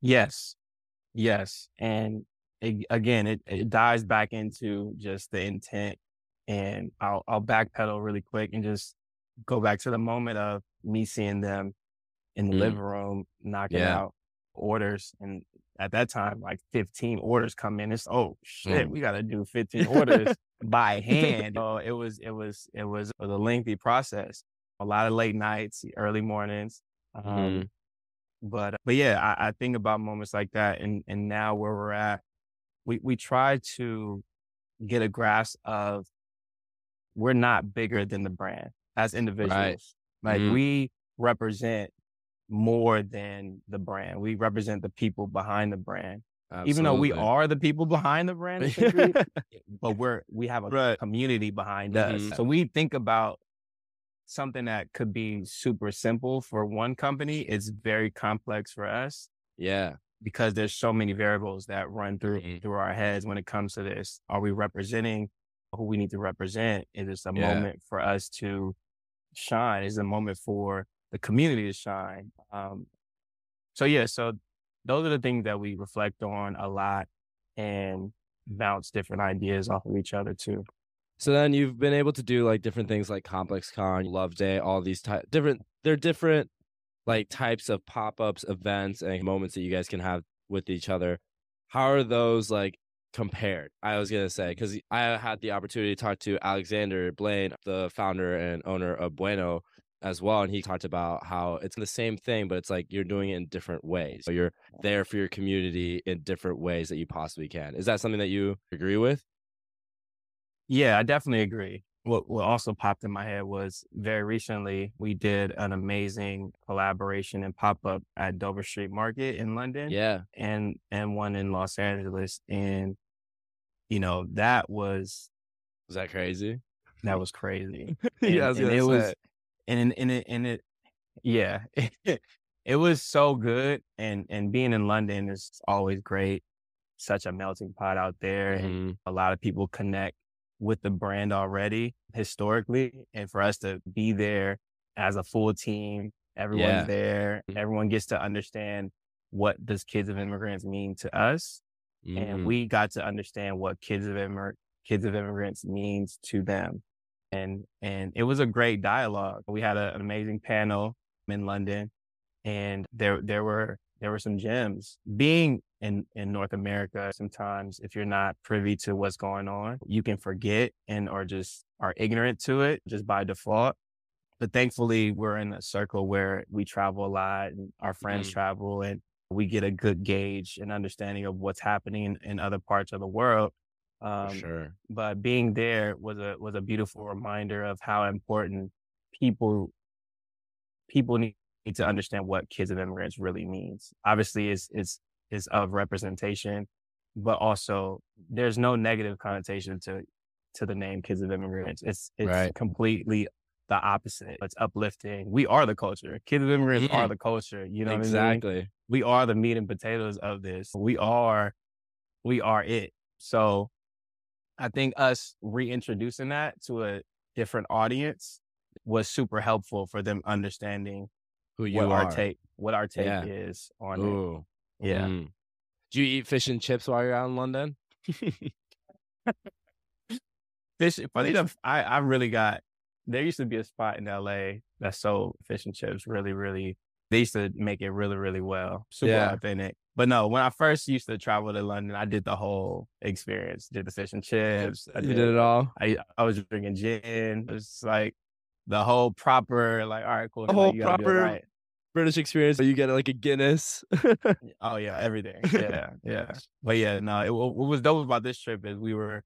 B: Yes. Yes. And it, again, it, it dives back into just the intent. And I'll, I'll backpedal really quick and just go back to the moment of me seeing them in the mm. living room knocking yeah. out orders. And at that time, like 15 orders come in. It's, oh shit, mm. we got to do 15 orders by hand. So it was, it was, it was a lengthy process. A lot of late nights, early mornings. Um, mm. But but yeah, I, I think about moments like that, and and now where we're at, we we try to get a grasp of we're not bigger than the brand as individuals. Right. Like mm-hmm. we represent more than the brand. We represent the people behind the brand. Absolutely. Even though we are the people behind the brand, but we're we have a right. community behind mm-hmm. us. So we think about something that could be super simple for one company is very complex for us.
A: Yeah.
B: Because there's so many variables that run through mm-hmm. through our heads when it comes to this. Are we representing who we need to represent? Is this a yeah. moment for us to shine? Is a moment for the community to shine? Um, so yeah, so those are the things that we reflect on a lot and bounce different ideas off of each other too.
A: So then you've been able to do like different things like Complex Con, Love Day, all these ty- different. They're different like types of pop ups, events, and moments that you guys can have with each other. How are those like compared? I was gonna say because I had the opportunity to talk to Alexander Blaine, the founder and owner of Bueno, as well, and he talked about how it's the same thing, but it's like you're doing it in different ways. So you're there for your community in different ways that you possibly can. Is that something that you agree with?
B: Yeah, I definitely agree. What what also popped in my head was very recently we did an amazing collaboration and pop up at Dover Street Market in London.
A: Yeah.
B: And and one in Los Angeles. And you know, that was
A: Was that crazy?
B: That was crazy.
A: And, yeah, and it was
B: and and it and it yeah. it was so good and and being in London is always great. Such a melting pot out there mm-hmm. and a lot of people connect with the brand already historically. And for us to be there as a full team, everyone's yeah. there, mm-hmm. everyone gets to understand what does kids of immigrants mean to us. Mm-hmm. And we got to understand what kids of immig- kids of immigrants means to them. And, and it was a great dialogue. We had a, an amazing panel in London and there, there were, there were some gems being in, in North America, sometimes if you're not privy to what's going on, you can forget and or just are ignorant to it just by default. But thankfully, we're in a circle where we travel a lot and our friends mm. travel and we get a good gauge and understanding of what's happening in other parts of the world.
A: Um, sure.
B: But being there was a was a beautiful reminder of how important people people need to understand what kids of immigrants really means. Obviously, it's it's is of representation, but also there's no negative connotation to to the name Kids of Immigrants. It's it's right. completely the opposite. It's uplifting. We are the culture. Kids of Immigrants are the culture. You know
A: exactly. I
B: mean? We are the meat and potatoes of this. We are we are it. So I think us reintroducing that to a different audience was super helpful for them understanding who you what are. our take what our take yeah. is on Ooh. Yeah. Mm.
A: Do you eat fish and chips while you're out in London?
B: fish. Funny enough, I I really got. There used to be a spot in LA that sold fish and chips really, really. They used to make it really, really well, super yeah. authentic. But no, when I first used to travel to London, I did the whole experience. Did the fish and chips.
A: I did, you did it all.
B: I I was drinking gin. It was like the whole proper, like, all right, cool.
A: The whole like, proper right. British experience. So you get like a Guinness.
B: oh yeah, everything. Yeah, yeah. But yeah, no. It, what was dope about this trip is we were,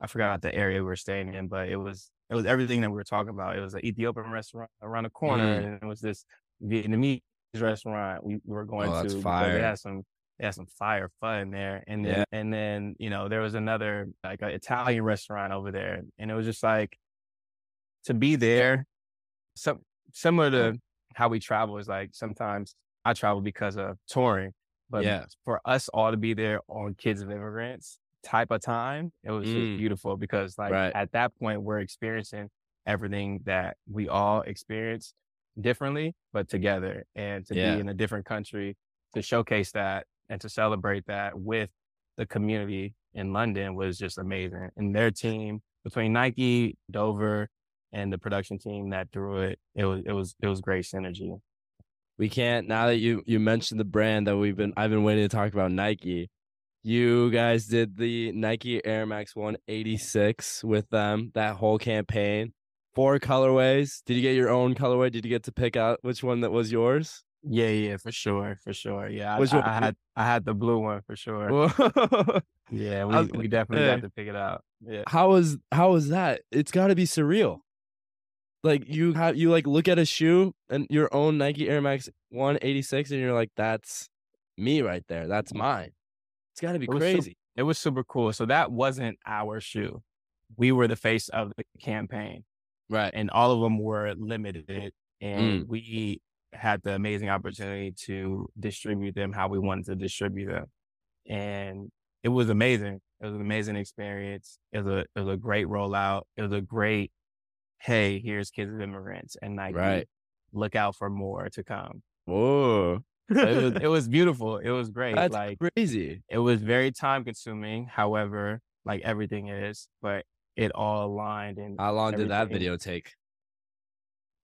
B: I forgot the area we were staying in, but it was it was everything that we were talking about. It was an Ethiopian restaurant around the corner, mm. and it was this Vietnamese restaurant we, we were going oh, to.
A: Fire.
B: They had some they had some fire fun there, and then yeah. and then you know there was another like an Italian restaurant over there, and it was just like to be there. Some similar to how we travel is like sometimes I travel because of touring, but yeah. for us all to be there on Kids of Immigrants type of time, it was mm. just beautiful because like right. at that point we're experiencing everything that we all experience differently, but together and to yeah. be in a different country to showcase that and to celebrate that with the community in London was just amazing. And their team between Nike, Dover, and the production team that threw it, it was it was it was great synergy.
A: We can't now that you you mentioned the brand that we've been I've been waiting to talk about Nike. You guys did the Nike Air Max 186 with them, that whole campaign. Four colorways. Did you get your own colorway? Did you get to pick out which one that was yours?
B: Yeah, yeah, for sure, for sure. Yeah, I, I, I had I had the blue one for sure. yeah, we, we definitely got to pick it out. Yeah.
A: How was how was that? It's got to be surreal like you have you like look at a shoe and your own Nike Air Max 186 and you're like that's me right there. That's mine. It's got to be it crazy.
B: it was super cool. So that wasn't our shoe. We were the face of the campaign
A: right.
B: and all of them were limited and mm. we had the amazing opportunity to distribute them how we wanted to distribute them and it was amazing. It was an amazing experience. It was a it was a great rollout. It was a great hey, here's kids of immigrants and Nike. Right. Look out for more to come.
A: Whoa.
B: it, was, it was beautiful. It was great.
A: That's like crazy.
B: It was very time consuming. However, like everything is, but it all aligned. And
A: how long everything. did that video take?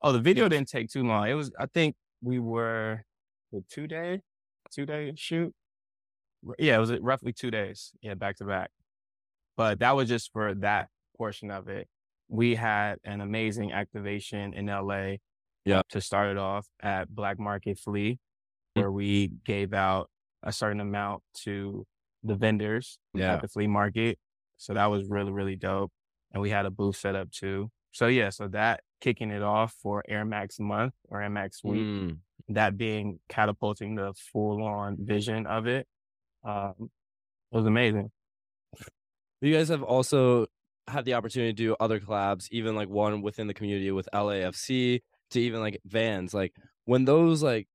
B: Oh, the video didn't take too long. It was, I think we were the two day, two day shoot. Yeah, it was uh, roughly two days. Yeah, back to back. But that was just for that portion of it we had an amazing activation in LA
A: yeah.
B: to start it off at Black Market Flea, mm-hmm. where we gave out a certain amount to the vendors yeah. at the flea market. So that was really, really dope. And we had a booth set up too. So yeah, so that kicking it off for Air Max month or Air Max week, mm. that being catapulting the full on vision of it. Um, it was amazing.
A: You guys have also had the opportunity to do other collabs, even like one within the community with LAFC to even like Vans. Like when those like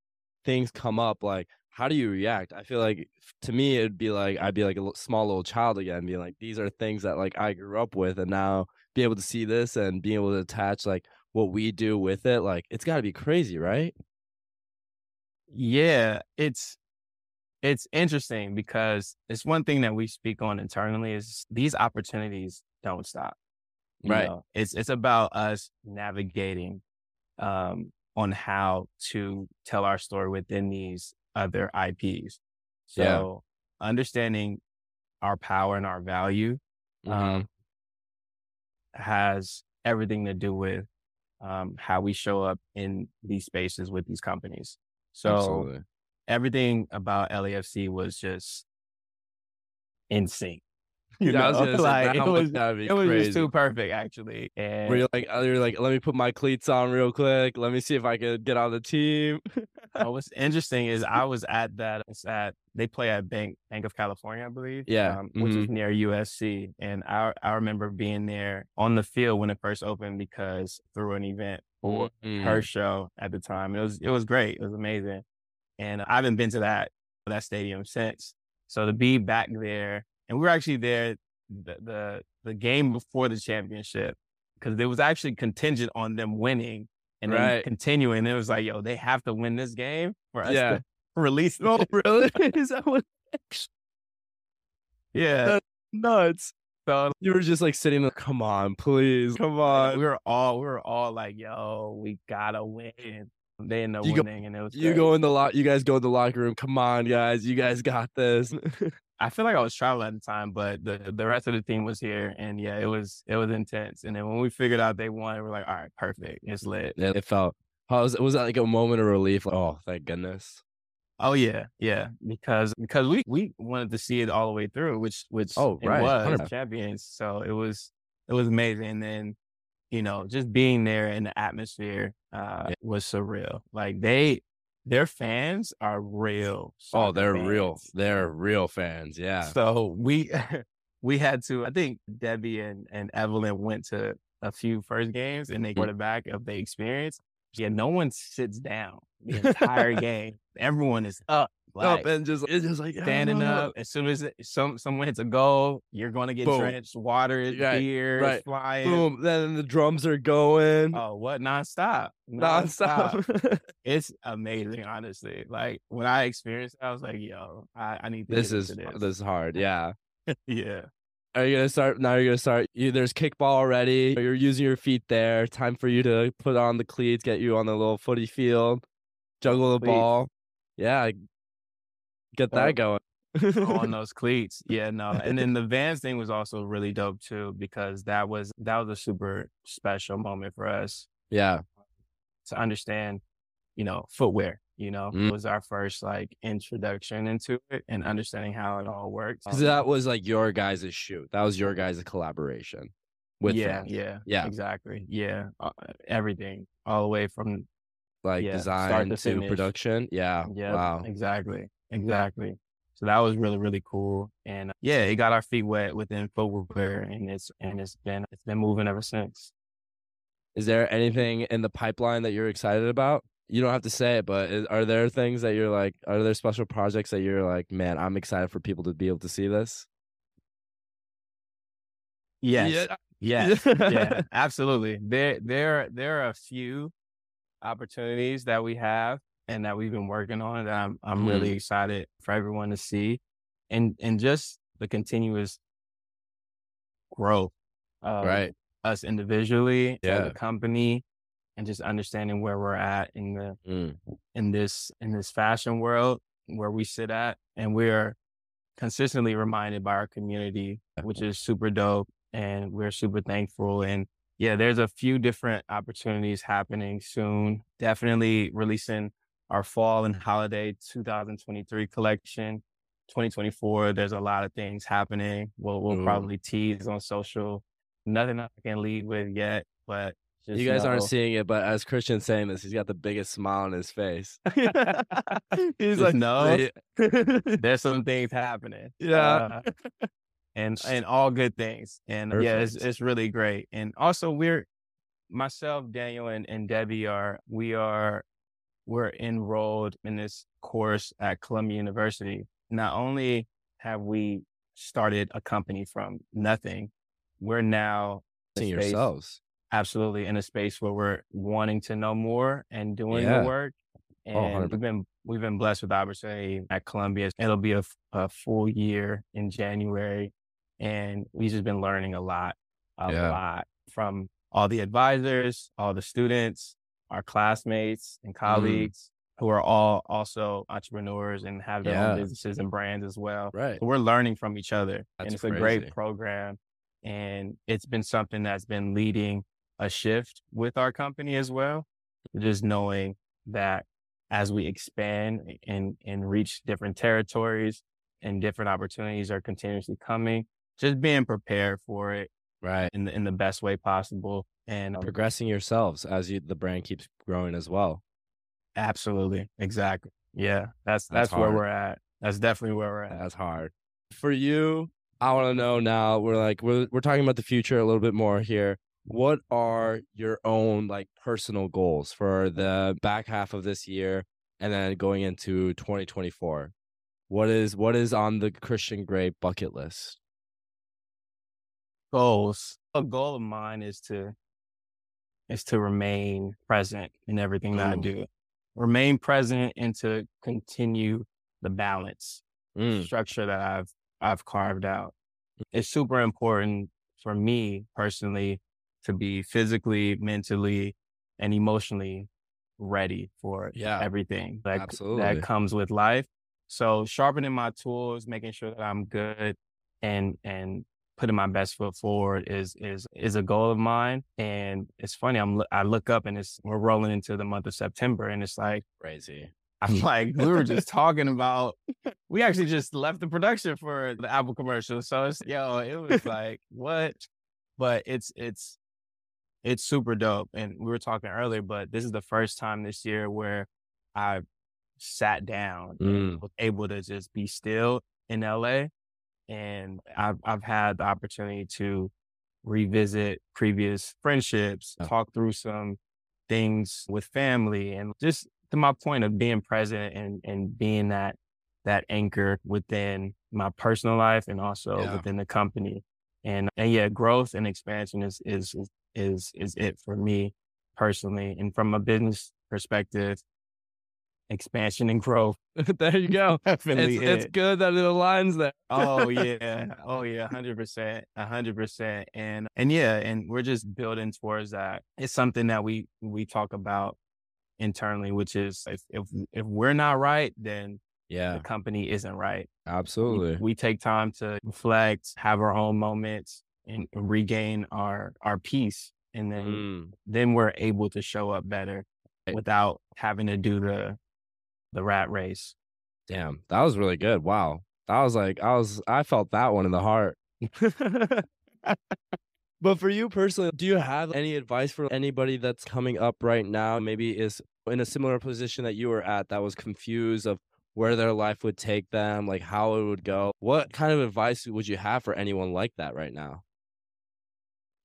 A: things come up, like how do you react? I feel like to me it'd be like I'd be like a small little child again, being like these are things that like I grew up with, and now be able to see this and being able to attach like what we do with it, like it's got to be crazy, right?
B: Yeah, it's it's interesting because it's one thing that we speak on internally is these opportunities don't stop.
A: right. Know?
B: It's it's about us navigating um, on how to tell our story within these other IPs. So yeah. understanding our power and our value mm-hmm. um, has everything to do with um, how we show up in these spaces with these companies. So Absolutely. everything about LAFC was just in sync. You yeah, know, like it was, it was just too perfect, actually. And
A: where you're like, uh, you're like, let me put my cleats on real quick. Let me see if I could get on the team.
B: what's interesting is I was at that. It's at they play at Bank Banc of California, I believe.
A: Yeah, um,
B: which mm-hmm. is near USC, and I I remember being there on the field when it first opened because through an event for mm-hmm. her show at the time. It was it was great. It was amazing, and I haven't been to that that stadium since. So to be back there and we were actually there the the, the game before the championship because it was actually contingent on them winning and then continuing. It was like, yo, they have to win this game for us yeah. to release.
A: Oh, really? Is that what?
B: yeah, That's
A: nuts. So you were just like sitting there, come on, please, come on.
B: We were all, we were all like, yo, we gotta win. They ended up
A: you
B: winning,
A: go,
B: and it was.
A: You great. go in the lot. You guys go in the locker room. Come on, guys, you guys got this.
B: I feel like I was traveling at the time, but the the rest of the team was here, and yeah, it was it was intense. And then when we figured out they won, we're like, all right, perfect, it's lit.
A: Yeah, it felt. How was it was that like a moment of relief? Like, oh, thank goodness.
B: Oh yeah, yeah. Because because we we wanted to see it all the way through, which which
A: oh right,
B: was 100. champions. So it was it was amazing. And then you know just being there in the atmosphere uh, yeah. was surreal. Like they their fans are real.
A: Oh, they're
B: fans.
A: real. They're real fans. Yeah.
B: So we we had to. I think Debbie and and Evelyn went to a few first games and they mm. back of the experience. Yeah, no one sits down the entire game. Everyone is up,
A: like, up and just it's just like
B: standing up. As soon as it, some someone hits a goal, you're going to get Boom. drenched. Water, right, beer, right. flying.
A: Boom! Then the drums are going.
B: Oh, what nonstop?
A: Nonstop.
B: nonstop. it's amazing, honestly. Like when I experienced, it, I was like, "Yo, I, I need
A: this is
B: this.
A: this is hard." Yeah.
B: yeah.
A: Are you gonna start now? You're gonna start. You, there's kickball already. You're using your feet there. Time for you to put on the cleats, get you on the little footy field, juggle the cleats. ball. Yeah, get that going.
B: on those cleats. Yeah, no. And then the Vans thing was also really dope too because that was that was a super special moment for us.
A: Yeah.
B: To understand, you know, footwear you know mm. was our first like introduction into it and understanding how it all works
A: because that was like your guys' shoot. That was your guys' collaboration with
B: yeah
A: them.
B: yeah yeah. exactly. Yeah uh, everything all the way from
A: like yeah, design to, to production? Yeah
B: yeah wow. exactly exactly. So that was really really cool and uh, yeah it got our feet wet within footwear and it's and it's been it's been moving ever since.
A: Is there anything in the pipeline that you're excited about you don't have to say it, but is, are there things that you're like, are there special projects that you're like, man, I'm excited for people to be able to see this?
B: Yes. Yeah. Yes. yeah. Absolutely. There, there, there are a few opportunities that we have and that we've been working on that I'm, I'm mm. really mm-hmm. excited for everyone to see, and and just the continuous growth.
A: right.
B: Us individually, yeah. the company, and just understanding where we're at in the mm. in this in this fashion world where we sit at and we're consistently reminded by our community which is super dope and we're super thankful and yeah there's a few different opportunities happening soon. Definitely releasing our fall and holiday 2023 collection 2024 there's a lot of things happening. We'll, we'll probably tease on social nothing i can lead with yet but
A: just you guys know. aren't seeing it, but as Christian's saying this, he's got the biggest smile on his face.
B: he's like, no, there's some things happening.
A: Yeah.
B: Uh, and and all good things. And Perfect. yeah, it's it's really great. And also we're myself, Daniel, and, and Debbie are we are we're enrolled in this course at Columbia University. Not only have we started a company from nothing, we're now
A: seeing yourselves
B: absolutely in a space where we're wanting to know more and doing yeah. the work. Oh, and oh, we've been we've been blessed with opportunity at Columbia. It'll be a, a full year in January, and we've just been learning a lot, a yeah. lot from all the advisors, all the students, our classmates and mm-hmm. colleagues. Mm. Who are all also entrepreneurs and have their yeah. own businesses and brands as well.
A: Right.
B: So we're learning from each other. That's and it's crazy. a great program. And it's been something that's been leading a shift with our company as well. Just knowing that as we expand and, and reach different territories and different opportunities are continuously coming, just being prepared for it.
A: Right.
B: In the, in the best way possible. And um,
A: progressing yourselves as you, the brand keeps growing as well.
B: Absolutely. Exactly. Yeah. That's, that's, that's where we're at. That's definitely where we're at.
A: That's hard. For you, I want to know now, we're like, we're, we're talking about the future a little bit more here what are your own like personal goals for the back half of this year and then going into 2024 what is what is on the christian gray bucket list
B: goals a goal of mine is to is to remain present in everything that mm. I do. Remain present and to continue the balance mm. structure that I've I've carved out. It's super important for me personally to be physically, mentally, and emotionally ready for yeah, everything that, absolutely. that comes with life. So sharpening my tools, making sure that I'm good and and putting my best foot forward is is is a goal of mine. And it's funny, I'm I look up and it's we're rolling into the month of September, and it's like
A: crazy.
B: I'm like, we were just talking about. We actually just left the production for the Apple commercial, so it's yo, it was like what? But it's it's it's super dope. And we were talking earlier, but this is the first time this year where I sat down mm. and was able to just be still in LA. And I've I've had the opportunity to revisit previous friendships, oh. talk through some things with family and just to my point of being present and and being that that anchor within my personal life and also yeah. within the company. And and yeah, growth and expansion is is is is is it for me personally. And from a business perspective, expansion and growth.
A: there you go. Definitely. It's, it's, good that it aligns there.
B: oh yeah. Oh yeah. hundred percent. hundred percent. And and yeah, and we're just building towards that. It's something that we we talk about internally, which is if if if we're not right, then yeah, the company isn't right.
A: Absolutely.
B: We, we take time to reflect, have our own moments, and regain our our peace and then mm. then we're able to show up better without having to do the the rat race.
A: Damn that was really good wow. That was like i was i felt that one in the heart. But for you personally do you have any advice for anybody that's coming up right now maybe is in a similar position that you were at that was confused of where their life would take them like how it would go? What kind of advice would you have for anyone like that right now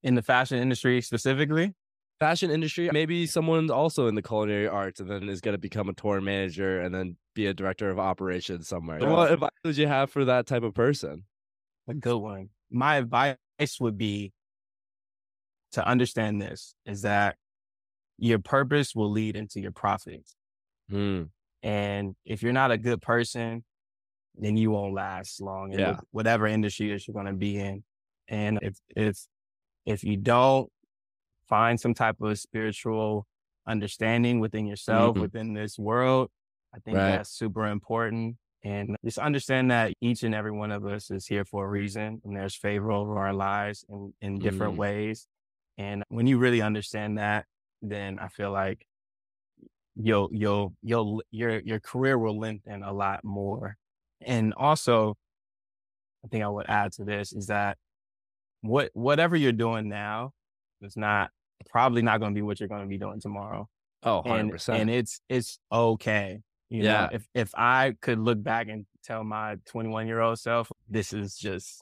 B: in the fashion industry specifically?
A: Fashion industry, maybe someone's also in the culinary arts and then is going to become a tour manager and then be a director of operations somewhere. Yeah. What advice would you have for that type of person?
B: A good one. My advice would be to understand this is that your purpose will lead into your profits. Mm. And if you're not a good person, then you won't last long in yeah. whatever industry that you're going to be in. And if if if you don't find some type of spiritual understanding within yourself, mm-hmm. within this world, I think right. that's super important. And just understand that each and every one of us is here for a reason and there's favor over our lives in, in different mm. ways. And when you really understand that, then I feel like you'll, you'll, you'll, your, your career will lengthen a lot more. And also, I think I would add to this is that what whatever you're doing now is not probably not going to be what you're going to be doing tomorrow.
A: Oh,
B: 100%. And, and it's it's okay. You yeah. Know, if if I could look back and tell my 21 year old self, this is just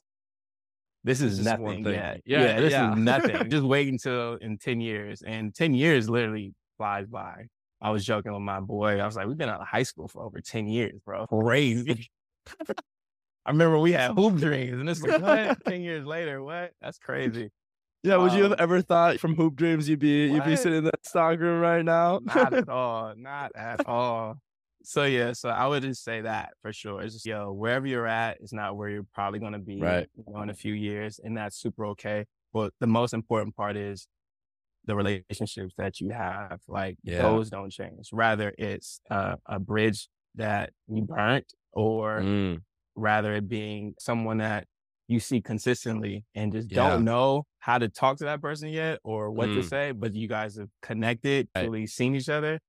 B: this is this nothing is yet. Yeah, yeah, this yeah. is nothing. just wait until in 10 years. And 10 years literally flies by. I was joking with my boy. I was like, we've been out of high school for over 10 years, bro. Crazy. I remember we had hoop dreams, and it's like, what? Ten years later, what? That's crazy.
A: Yeah, would um, you have um ever thought from hoop dreams you'd be what? you'd be sitting in that stock room right now?
B: not at all. Not at all. So yeah, so I would just say that for sure. It's just yo, wherever you're at is not where you're probably gonna be right. you know, in a few years, and that's super okay. But the most important part is the relationships that you have. Like yeah. those don't change. Rather, it's uh, a bridge that you burnt, or mm rather it being someone that you see consistently and just yeah. don't know how to talk to that person yet or what mm. to say, but you guys have connected, right. really seen each other.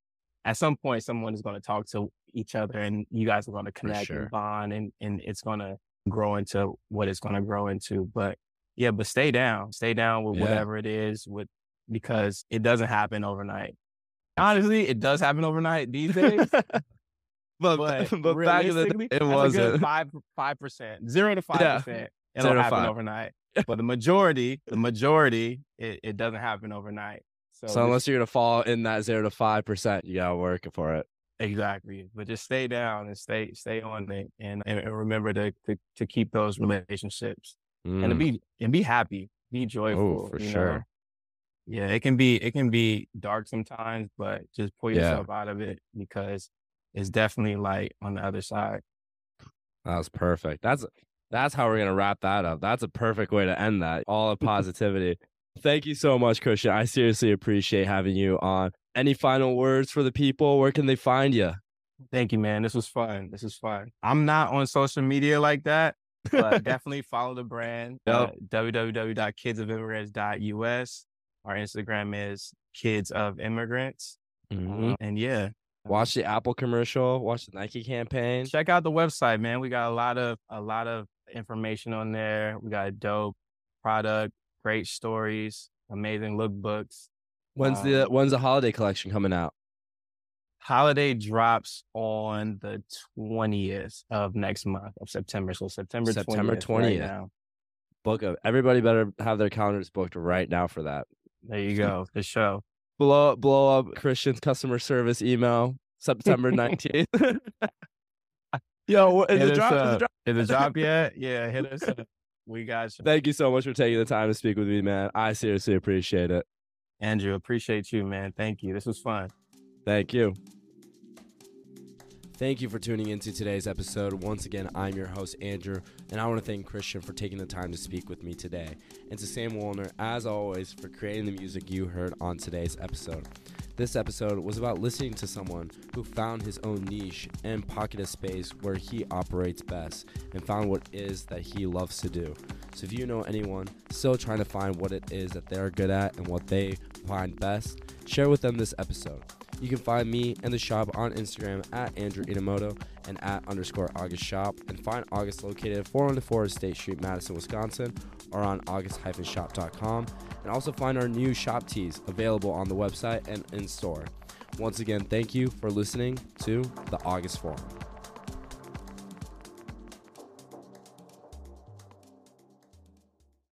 B: At some point, someone is going to talk to each other and you guys are going to connect sure. and bond and, and it's going to grow into what it's going to grow into. But yeah, but stay down, stay down with yeah. whatever it is with, because it doesn't happen overnight. Honestly, it does happen overnight these days.
A: but but, but back in the day, it wasn't
B: five five percent, zero to five yeah. percent. It'll zero happen overnight. but the majority, the majority, it, it doesn't happen overnight.
A: So, so unless you're gonna fall in that zero to five percent, you gotta work for it.
B: Exactly. But just stay down and stay stay on it and, and remember to, to to keep those relationships mm. and to mm. be and be happy, be joyful.
A: Oh, for sure. Know?
B: Yeah, it can be it can be dark sometimes, but just pull yourself yeah. out of it because it's definitely light on the other side.
A: That's perfect. That's that's how we're gonna wrap that up. That's a perfect way to end that. All of positivity. Thank you so much, Christian. I seriously appreciate having you on. Any final words for the people? Where can they find you?
B: Thank you, man. This was fun. This is fun. I'm not on social media like that, but definitely follow the brand. Yep. Uh, www.kidsofimmigrants.us. Our Instagram is Kids of Immigrants. Mm-hmm. Uh, and yeah.
A: Watch the Apple commercial, watch the Nike campaign.
B: Check out the website, man. We got a lot of a lot of information on there. We got a dope product, great stories, amazing lookbooks.
A: When's um, the when's the holiday collection coming out?
B: Holiday drops on the 20th of next month of September. So September September 20th. 20th. Right
A: Book of everybody better have their calendars booked right now for that.
B: There you go. the show.
A: Blow up blow up Christian's customer service email September 19th. Yo, is
B: it, drop, is it drop? Is it drop yet? Yeah, hit us up. We got you.
A: Thank you so much for taking the time to speak with me, man. I seriously appreciate it.
B: Andrew, appreciate you, man. Thank you. This was fun.
A: Thank you. Thank you for tuning into today's episode. Once again, I'm your host, Andrew, and I want to thank Christian for taking the time to speak with me today. And to Sam Wolner, as always, for creating the music you heard on today's episode. This episode was about listening to someone who found his own niche and pocket of space where he operates best and found what it is that he loves to do. So if you know anyone still trying to find what it is that they're good at and what they find best, share with them this episode. You can find me and the shop on Instagram at Andrew Inamoto and at underscore August Shop, and find August located at 404 State Street, Madison, Wisconsin, or on august-shop.com, and also find our new shop tees available on the website and in store. Once again, thank you for listening to the August Forum.